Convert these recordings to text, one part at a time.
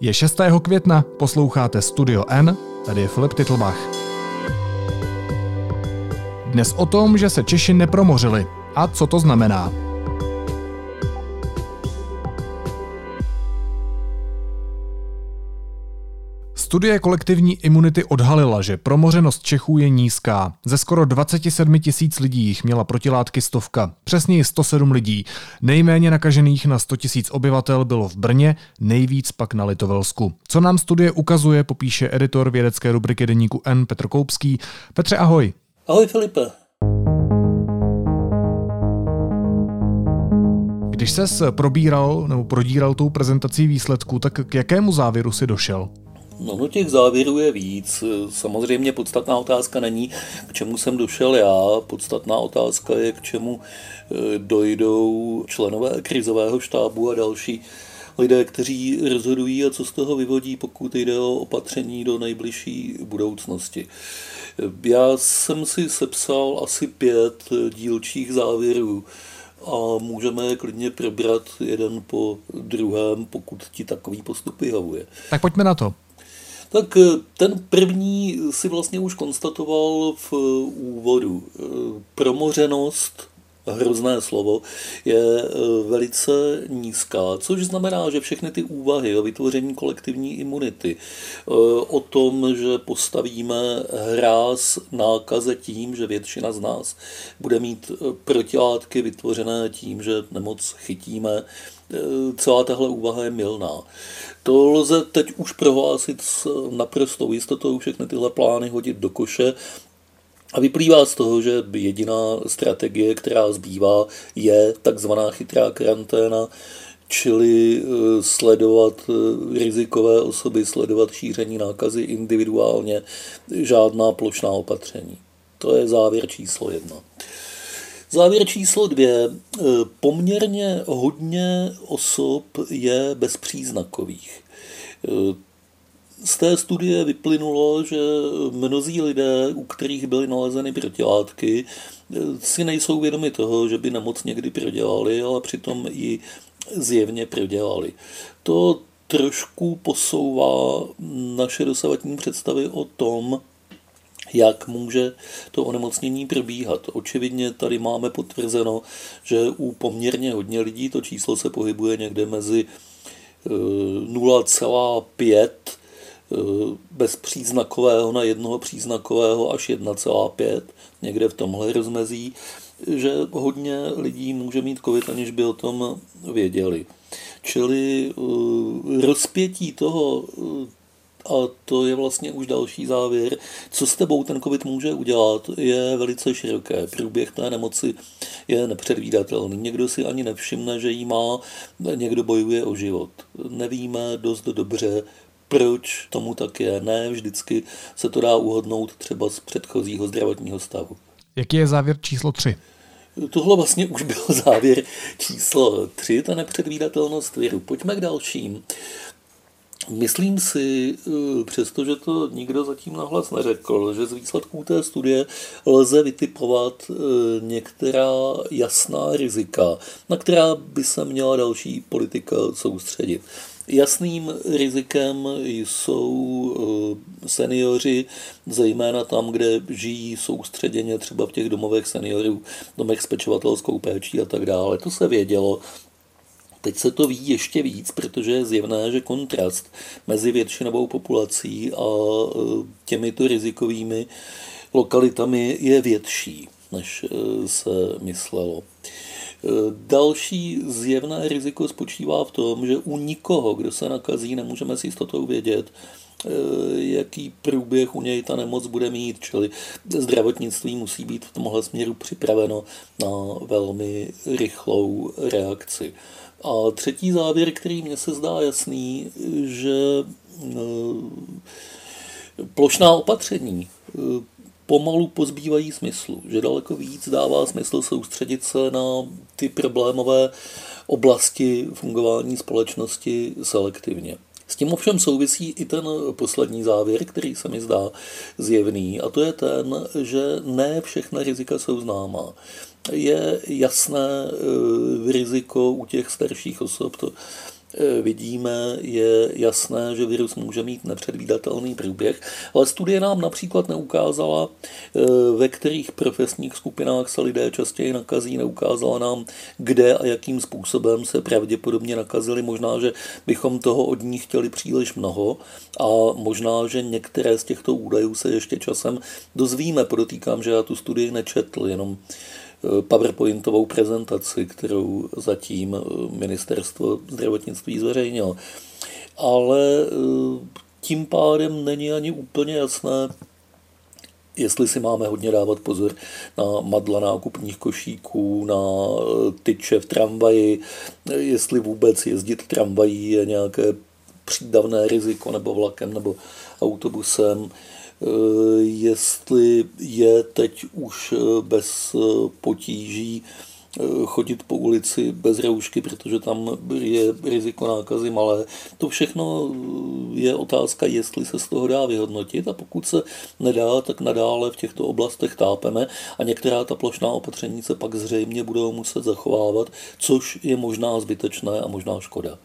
Je 6. května, posloucháte Studio N, tady je Filip Titlbach. Dnes o tom, že se Češi nepromořili a co to znamená. Studie kolektivní imunity odhalila, že promořenost Čechů je nízká. Ze skoro 27 tisíc lidí jich měla protilátky stovka, přesněji 107 lidí. Nejméně nakažených na 100 tisíc obyvatel bylo v Brně, nejvíc pak na Litovelsku. Co nám studie ukazuje, popíše editor vědecké rubriky deníku N Petr Koupský. Petře, ahoj. Ahoj Filipe. Když ses probíral nebo prodíral tou prezentací výsledků, tak k jakému závěru si došel? No, no těch závěrů je víc. Samozřejmě podstatná otázka není, k čemu jsem došel já. Podstatná otázka je, k čemu e, dojdou členové krizového štábu a další lidé, kteří rozhodují a co z toho vyvodí, pokud jde o opatření do nejbližší budoucnosti. Já jsem si sepsal asi pět dílčích závěrů a můžeme je klidně probrat jeden po druhém, pokud ti takový postup vyhovuje. Tak pojďme na to. Tak eh, ten první si vlastně už konstatoval v eh, úvodu. Eh, promořenost hrozné slovo, je velice nízká, což znamená, že všechny ty úvahy o vytvoření kolektivní imunity, o tom, že postavíme hráz nákaze tím, že většina z nás bude mít protilátky vytvořené tím, že nemoc chytíme, celá tahle úvaha je milná. To lze teď už prohlásit s naprostou jistotou, všechny tyhle plány hodit do koše a vyplývá z toho, že jediná strategie, která zbývá, je takzvaná chytrá karanténa, čili eh, sledovat eh, rizikové osoby, sledovat šíření nákazy individuálně, žádná plošná opatření. To je závěr číslo jedna. Závěr číslo dvě. Eh, poměrně hodně osob je bezpříznakových. Eh, z té studie vyplynulo, že mnozí lidé, u kterých byly nalezeny protilátky, eh, si nejsou vědomi toho, že by nemoc někdy prodělali, ale přitom ji zjevně prodělali. To trošku posouvá naše dosavadní představy o tom, jak může to onemocnění probíhat. Očividně tady máme potvrzeno, že u poměrně hodně lidí to číslo se pohybuje někde mezi 0,5 eh, eh, bezpříznakového na jednoho příznakového až 1,5, někde v tomhle rozmezí, že hodně lidí může mít covid, aniž by o tom věděli. Čili eh, rozpětí toho a to je vlastně už další závěr. Co s tebou ten COVID může udělat, je velice široké. Průběh té nemoci je nepředvídatelný. Někdo si ani nevšimne, že jí má, někdo bojuje o život. Nevíme dost dobře, proč tomu tak je. Ne vždycky se to dá uhodnout třeba z předchozího zdravotního stavu. Jaký je závěr číslo 3? Tohle vlastně už byl závěr číslo 3, ta nepředvídatelnost viru. Pojďme k dalším. Myslím si, eh, přestože to nikdo zatím nahlas neřekl, že z výsledků té studie lze vytipovat eh, některá jasná rizika, na která by se měla další politika soustředit. Jasným rizikem jsou eh, seniori, zejména tam, kde žijí soustředěně, třeba v těch domovech seniorů, domech s pečovatelskou péčí a tak dále. To se vědělo, Teď se to ví ještě víc, protože je zjevné, že kontrast mezi většinovou populací a e, těmito rizikovými lokalitami je větší, než e, se myslelo. E, další zjevné riziko spočívá v tom, že u nikoho, kdo se nakazí, nemůžeme s jistotou vědět, jaký průběh u něj ta nemoc bude mít, čili zdravotnictví musí být v tomhle směru připraveno na velmi rychlou reakci. A třetí závěr, který mně se zdá jasný, že eh, plošná opatření eh, pomalu pozbývají smyslu, že daleko víc dává smysl soustředit se na ty problémové oblasti fungování společnosti selektivně. S tím ovšem souvisí i ten poslední závěr, který se mi zdá zjevný, a to je ten, že ne všechna rizika jsou známá. Je jasné eh, riziko u těch starších osob, to vidíme, je jasné, že virus může mít nepředvídatelný průběh, ale studie nám například neukázala, eh, ve kterých profesních skupinách se lidé častěji nakazí, neukázala nám, kde a jakým způsobem se pravděpodobně nakazili. Možná, že bychom toho od ní chtěli příliš mnoho a možná, že některé z těchto údajů se ještě časem dozvíme. Podotýkám, že já tu studii nečetl, jenom Eh, PowerPointovou prezentaci, kterou zatím eh, ministerstvo zdravotnictví zveřejnilo. Ale eh, tím pádem není ani úplně jasné, jestli si máme hodně dávat pozor na madla nákupních košíků, na tyče v tramvaji, jestli vůbec jezdit tramvají je nějaké přídavné riziko, nebo vlakem, nebo autobusem. Eh, jestli je teď už eh, bez eh, potíží chodit po ulici bez roušky, protože tam je riziko nákazy malé. To všechno je otázka, jestli se z toho dá vyhodnotit a pokud se nedá, tak nadále v těchto oblastech tápeme a některá ta plošná opatření se pak zřejmě budou muset zachovávat, což je možná zbytečné a možná škoda.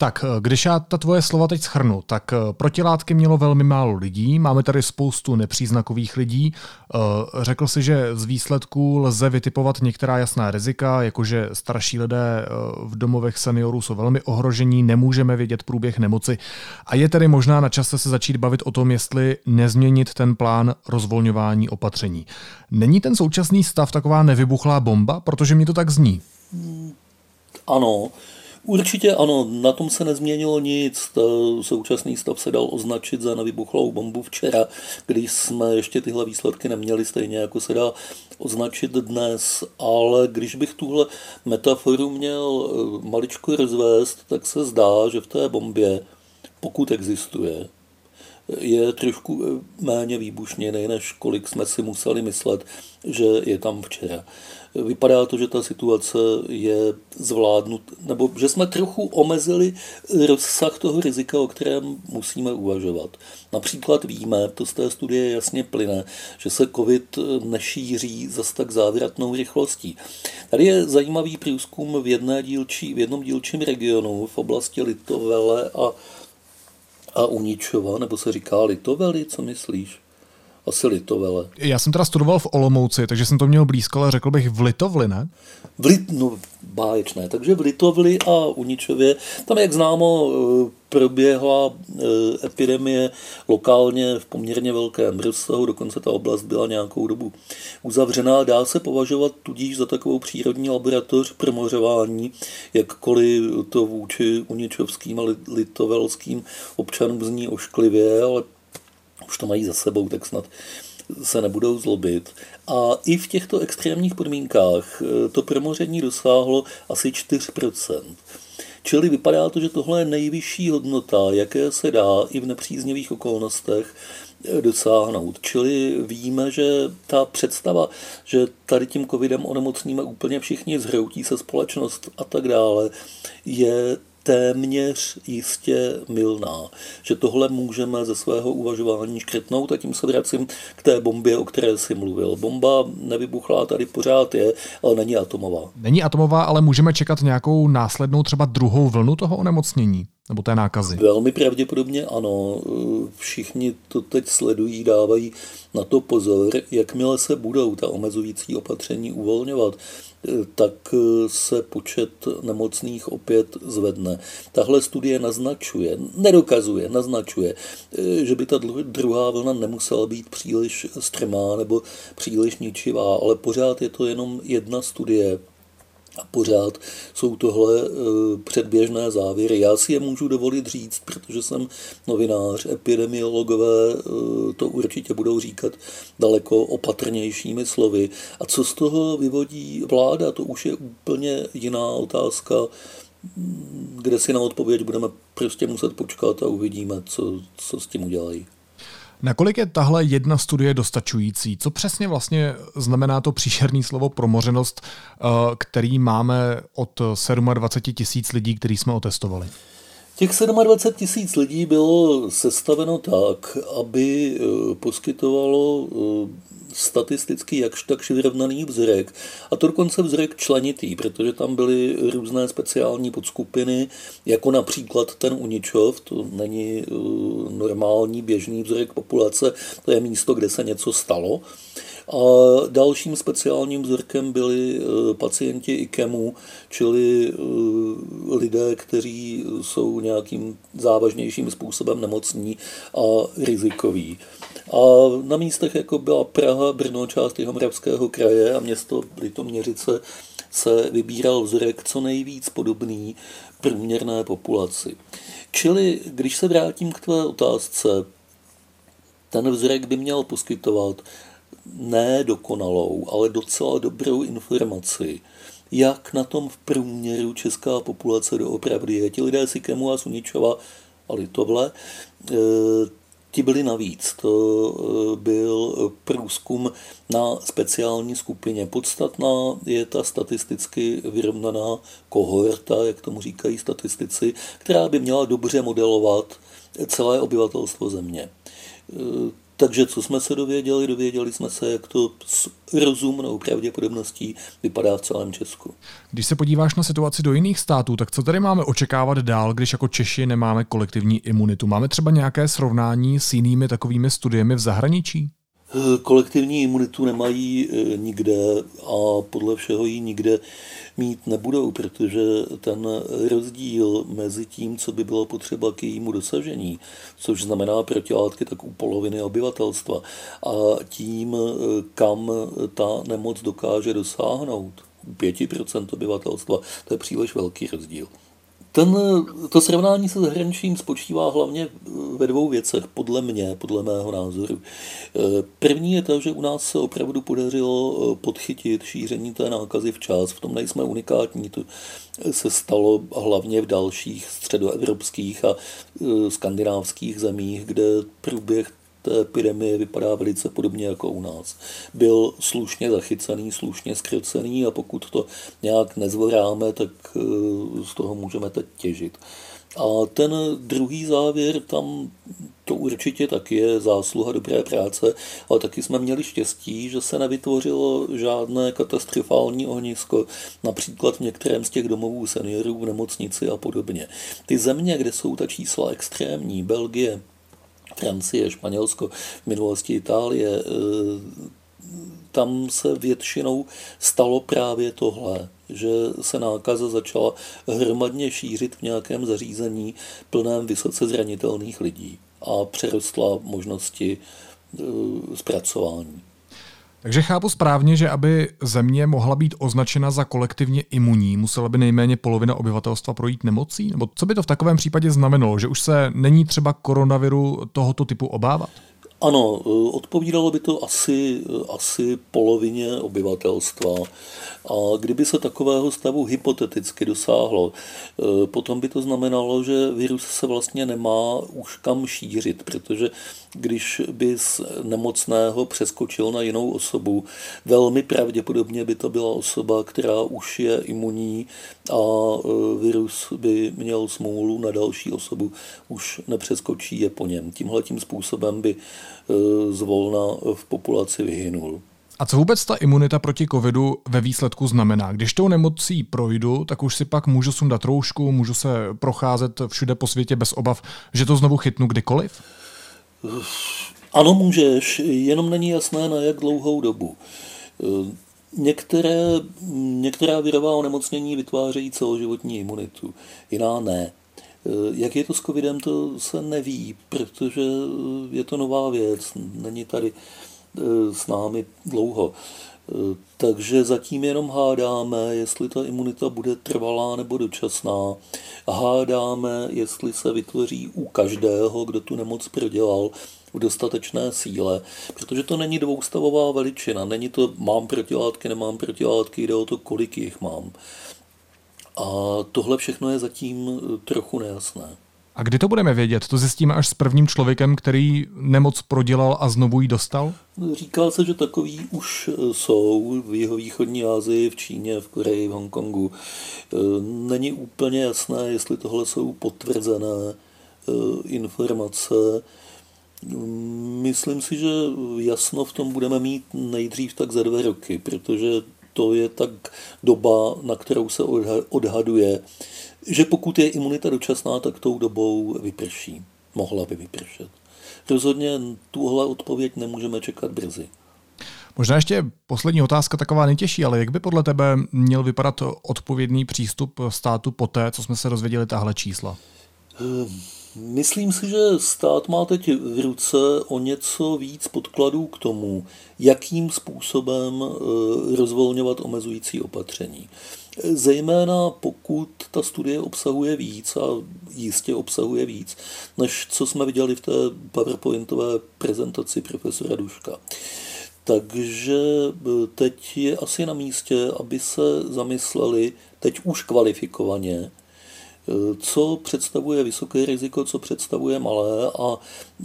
Tak, eh, když já ta tvoje slova teď schrnu, tak eh, protilátky mělo velmi málo lidí, máme tady spoustu nepříznakových lidí. Eh, řekl si, že z výsledků lze vytipovat některá jasná rizika, jakože starší lidé v domovech seniorů jsou velmi ohrožení, nemůžeme vědět průběh nemoci a je tedy možná na čase se začít bavit o tom, jestli nezměnit ten plán rozvolňování opatření. Není ten současný stav taková nevybuchlá bomba, protože mi to tak zní? Ano, Určitě ano, na tom se nezměnilo nic. Současný stav se dal označit za nevybuchlou bombu včera, když jsme ještě tyhle výsledky neměli, stejně jako se dá označit dnes. Ale když bych tuhle metaforu měl eh, maličko rozvést, tak se zdá, že v té bombě, pokud existuje, je trošku eh, méně výbušněný, než kolik jsme si museli myslet, že je tam včera. Vypadá to, že ta situace je zvládnut, nebo že jsme trochu omezili rozsah toho rizika, o kterém musíme uvažovat. Například víme, to z té studie jasně plyne, že se COVID nešíří zas tak závratnou rychlostí. Tady je zajímavý průzkum v, jedné dílčí, v jednom dílčím regionu v oblasti Litovele a a Uničova, nebo se říká Litoveli, co myslíš? Asi Litovele. Já jsem teda studoval v Olomouci, takže jsem to měl blízko, ale řekl bych v Litovli, ne? V Lit, no, báječné. Takže v Litovli a Uničově, tam, jak známo, eh, proběhla eh, epidemie lokálně v poměrně velkém rozsahu, dokonce ta oblast byla nějakou dobu uzavřená. Dá se považovat tudíž za takovou přírodní laboratoř promořování, jakkoliv to vůči uničovským a litovelským občanům zní ošklivě, ale už to mají za sebou, tak snad se nebudou zlobit. A i v těchto extrémních podmínkách eh, to promoření dosáhlo asi 4%. Čili vypadá to, že tohle je nejvyšší hodnota, jaké se dá i v nepříznivých okolnostech eh, dosáhnout. Čili víme, že ta představa, že tady tím covidem onemocníme úplně všichni, zhroutí se společnost a tak dále, je téměř jistě milná. Že tohle můžeme ze svého uvažování škrtnout a tím se vracím k té bombě, o které jsi mluvil. Bomba nevybuchlá tady pořád je, ale není atomová. Není atomová, ale můžeme čekat nějakou následnou třeba druhou vlnu toho onemocnění? Nebo té nákazy? Velmi pravděpodobně ano. Všichni to teď sledují, dávají na to pozor. Jakmile se budou ta omezující opatření uvolňovat, tak se počet nemocných opět zvedne. Tahle studie naznačuje, nedokazuje, naznačuje, že by ta druhá vlna nemusela být příliš strmá nebo příliš ničivá, ale pořád je to jenom jedna studie a pořád jsou tohle eh, předběžné závěry. Já si je můžu dovolit říct, protože jsem novinář, epidemiologové eh, to určitě budou říkat daleko opatrnějšími slovy. A co z toho vyvodí vláda, to už je úplně jiná otázka, kde si na odpověď budeme prostě muset počkat a uvidíme, co, co s tím udělají. Nakolik je tahle jedna studie dostačující? Co přesně vlastně znamená to příšerný slovo promořenost, eh, který máme od 27 tisíc lidí, který jsme otestovali? Těch 27 tisíc lidí bylo sestaveno tak, aby poskytovalo statisticky jakž takž vyrovnaný vzorek. A to dokonce vzorek členitý, protože tam byly různé speciální podskupiny, jako například ten Uničov, to není eh, normální běžný vzorek populace, to je místo, kde se něco stalo. A dalším speciálním vzorkem byli eh, pacienti IKEMu, čili eh, lidé, kteří jsou nějakým závažnějším způsobem nemocní a rizikoví. A na místech, jako byla Praha, Brno, část Jihomoravského kraje a město Litoměřice, se vybíral vzorek co nejvíc podobný průměrné populaci. Čili, když se vrátím k tvé otázce, ten vzorek by měl poskytovat ne dokonalou, ale docela dobrou informaci, jak na tom v průměru česká populace doopravdy je. Ti lidé si Kemu a Suničova a Litovle, eh, ti byli navíc. To eh, byl průzkum na speciální skupině. Podstatná je ta statisticky vyrovnaná kohorta, jak tomu říkají statistici, která by měla dobře modelovat celé obyvatelstvo země. Takže co jsme se dověděli? Dověděli jsme se, jak to s rozumnou pravděpodobností vypadá v celém Česku. Když se podíváš na situaci do jiných států, tak co tady máme očekávat dál, když jako Češi nemáme kolektivní imunitu? Máme třeba nějaké srovnání s jinými takovými studiemi v zahraničí? Kolektivní imunitu nemají e, nikde a podle všeho ji nikde mít nebudou, protože ten rozdíl mezi tím, co by bylo potřeba k jejímu dosažení, což znamená protilátky tak u poloviny obyvatelstva, a tím, e, kam ta nemoc dokáže dosáhnout, u 5% obyvatelstva, to je příliš velký rozdíl. Ten, to srovnání se zahraničím spočívá hlavně ve dvou věcech, podle mě, podle mého názoru. První je to, že u nás se opravdu podařilo podchytit šíření té nákazy včas. V tom nejsme unikátní, to se stalo hlavně v dalších středoevropských a skandinávských zemích, kde průběh té epidemie vypadá velice podobně jako u nás. Byl slušně zachycený, slušně skrocený a pokud to nějak nezvoráme, tak eh, z toho můžeme teď těžit. A ten druhý závěr, tam to určitě taky je zásluha dobré práce, ale taky jsme měli štěstí, že se nevytvořilo žádné katastrofální ohnisko, například v některém z těch domovů seniorů v nemocnici a podobně. Ty země, kde jsou ta čísla extrémní, Belgie, Francie, Španělsko, v minulosti Itálie, e, tam se většinou stalo právě tohle, že se nákaza začala hromadně šířit v nějakém zařízení plném vysoce zranitelných lidí a přerostla možnosti e, zpracování. Takže chápu správně, že aby země mohla být označena za kolektivně imunní, musela by nejméně polovina obyvatelstva projít nemocí? Nebo co by to v takovém případě znamenalo, že už se není třeba koronaviru tohoto typu obávat? Ano, eh, odpovídalo by to asi, eh, asi polovině obyvatelstva. A kdyby se takového stavu hypoteticky dosáhlo, eh, potom by to znamenalo, že virus se vlastně nemá už kam šířit, protože když by z nemocného přeskočil na jinou osobu, velmi pravděpodobně by to byla osoba, která už je imunní a virus by měl smůlu na další osobu, už nepřeskočí je po něm. Tímhle tím způsobem by Eh, zvolna v populaci vyhynul. A co vůbec ta imunita proti covidu ve výsledku znamená? Když tou nemocí projdu, tak už si pak můžu sundat roušku, můžu se procházet všude po světě bez obav, že to znovu chytnu kdykoliv? Ano, můžeš, jenom není jasné na jak dlouhou dobu. Některé, některá virová onemocnění vytvářejí celoživotní imunitu, jiná ne. Jak je to s covidem, to se neví, protože je to nová věc, není tady eh, s námi dlouho. Takže zatím jenom hádáme, jestli ta imunita bude trvalá nebo dočasná. Hádáme, jestli se vytvoří u každého, kdo tu nemoc prodělal, v dostatečné síle, protože to není dvoustavová veličina, není to mám protilátky, nemám protilátky, jde o to, kolik jich mám. A tohle všechno je zatím trochu nejasné. A kdy to budeme vědět? To zjistíme až s prvním člověkem, který nemoc prodělal a znovu ji dostal? Říká se, že takový už jsou v jihovýchodní Asii, v Číně, v Koreji, v Hongkongu. Není úplně jasné, jestli tohle jsou potvrzené eh, informace. Myslím si, že jasno v tom budeme mít nejdřív tak za dva roky, protože to je tak doba, na kterou se odhaduje, že pokud je imunita dočasná, tak tou dobou vyprší. Mohla by vypršet. Rozhodně tuhle odpověď nemůžeme čekat brzy. Možná ještě poslední otázka taková nejtěžší, ale jak by podle tebe měl vypadat odpovědný přístup státu po té, co jsme se dozvěděli tahle čísla? Myslím si, že stát má teď v ruce o něco víc podkladů k tomu, jakým způsobem eh, rozvolňovat omezující opatření. Zejména pokud ta studie obsahuje víc a jistě obsahuje víc, než co jsme viděli v té PowerPointové prezentaci profesora Duška. Takže eh, teď je asi na místě, aby se zamysleli teď už kvalifikovaně, co představuje vysoké riziko, co představuje malé a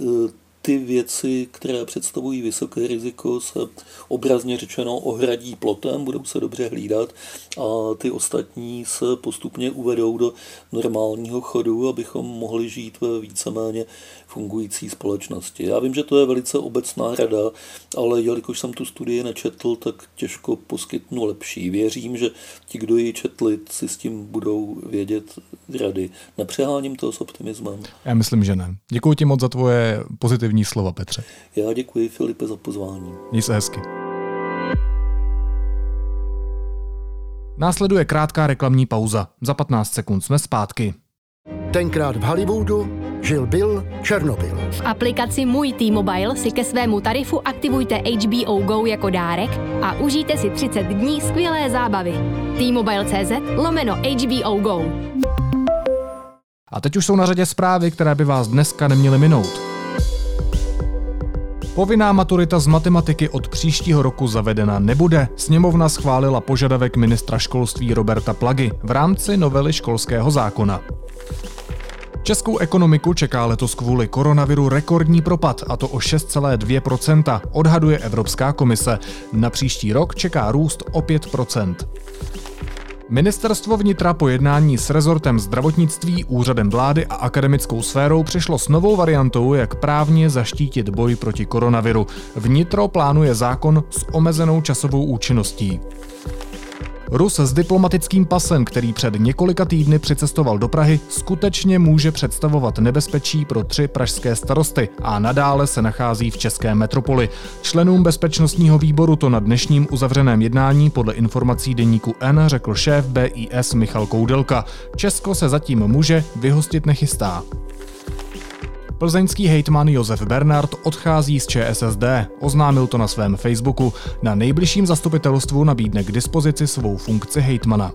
e, ty věci, které představují vysoké riziko, se obrazně řečeno ohradí plotem, budou se dobře hlídat a ty ostatní se postupně uvedou do normálního chodu, abychom mohli žít ve víceméně fungující společnosti. Já vím, že to je velice obecná rada, ale jelikož jsem tu studii nečetl, tak těžko poskytnu lepší. Věřím, že ti, kdo ji četli, si s tím budou vědět rady. Nepřeháním to s optimismem. Já myslím, že ne. Děkuji ti moc za tvoje pozitivní slova, Petře. Já děkuji Filipe za pozvání. Měj se hezky. Následuje krátká reklamní pauza. Za 15 sekund jsme zpátky. Tenkrát v Hollywoodu žil Bill Černobyl. V aplikaci Můj T-Mobile si ke svému tarifu aktivujte HBO Go jako dárek a užijte si 30 dní skvělé zábavy. T-Mobile.cz lomeno HBO Go. A teď už jsou na řadě zprávy, které by vás dneska neměly minout. Povinná maturita z matematiky od příštího roku zavedena nebude. Sněmovna schválila požadavek ministra školství Roberta Plagy v rámci novely školského zákona. Českou ekonomiku čeká letos kvůli koronaviru rekordní propad, a to o 6,2%, odhaduje Evropská komise. Na příští rok čeká růst o 5%. Ministerstvo vnitra po jednání s rezortem zdravotnictví, úřadem vlády a akademickou sférou přišlo s novou variantou, jak právně zaštítit boj proti koronaviru. Vnitro plánuje zákon s omezenou časovou účinností. Rus s diplomatickým pasem, který před několika týdny přicestoval do Prahy, skutečně může představovat nebezpečí pro tři pražské starosty a nadále se nachází v české metropoli. Členům bezpečnostního výboru to na dnešním uzavřeném jednání podle informací deníku N řekl šéf BIS Michal Koudelka. Česko se zatím může vyhostit nechystá. Plzeňský hejtman Josef Bernard odchází z ČSSD. Oznámil to na svém Facebooku. Na nejbližším zastupitelstvu nabídne k dispozici svou funkci hejtmana.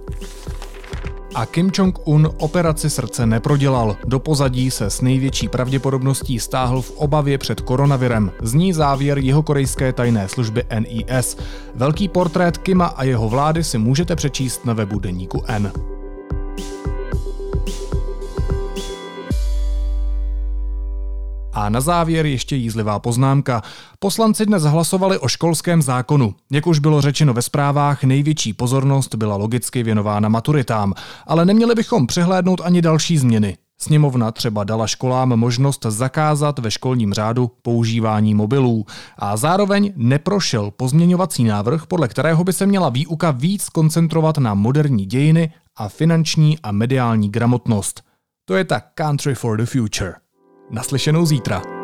A Kim Jong-un operaci srdce neprodělal. Do pozadí se s největší pravděpodobností stáhl v obavě před koronavirem. Zní závěr jeho korejské tajné služby NIS. Velký portrét Kima a jeho vlády si můžete přečíst na webu deníku N. A na závěr ještě jízlivá poznámka. Poslanci dnes hlasovali o školském zákonu. Jak už bylo řečeno ve zprávách, největší pozornost byla logicky věnována maturitám, ale neměli bychom přehlédnout ani další změny. Sněmovna třeba dala školám možnost zakázat ve školním řádu používání mobilů a zároveň neprošel pozměňovací návrh, podle kterého by se měla výuka víc koncentrovat na moderní dějiny a finanční a mediální gramotnost. To je ta Country for the Future. Naslyšenou zítra.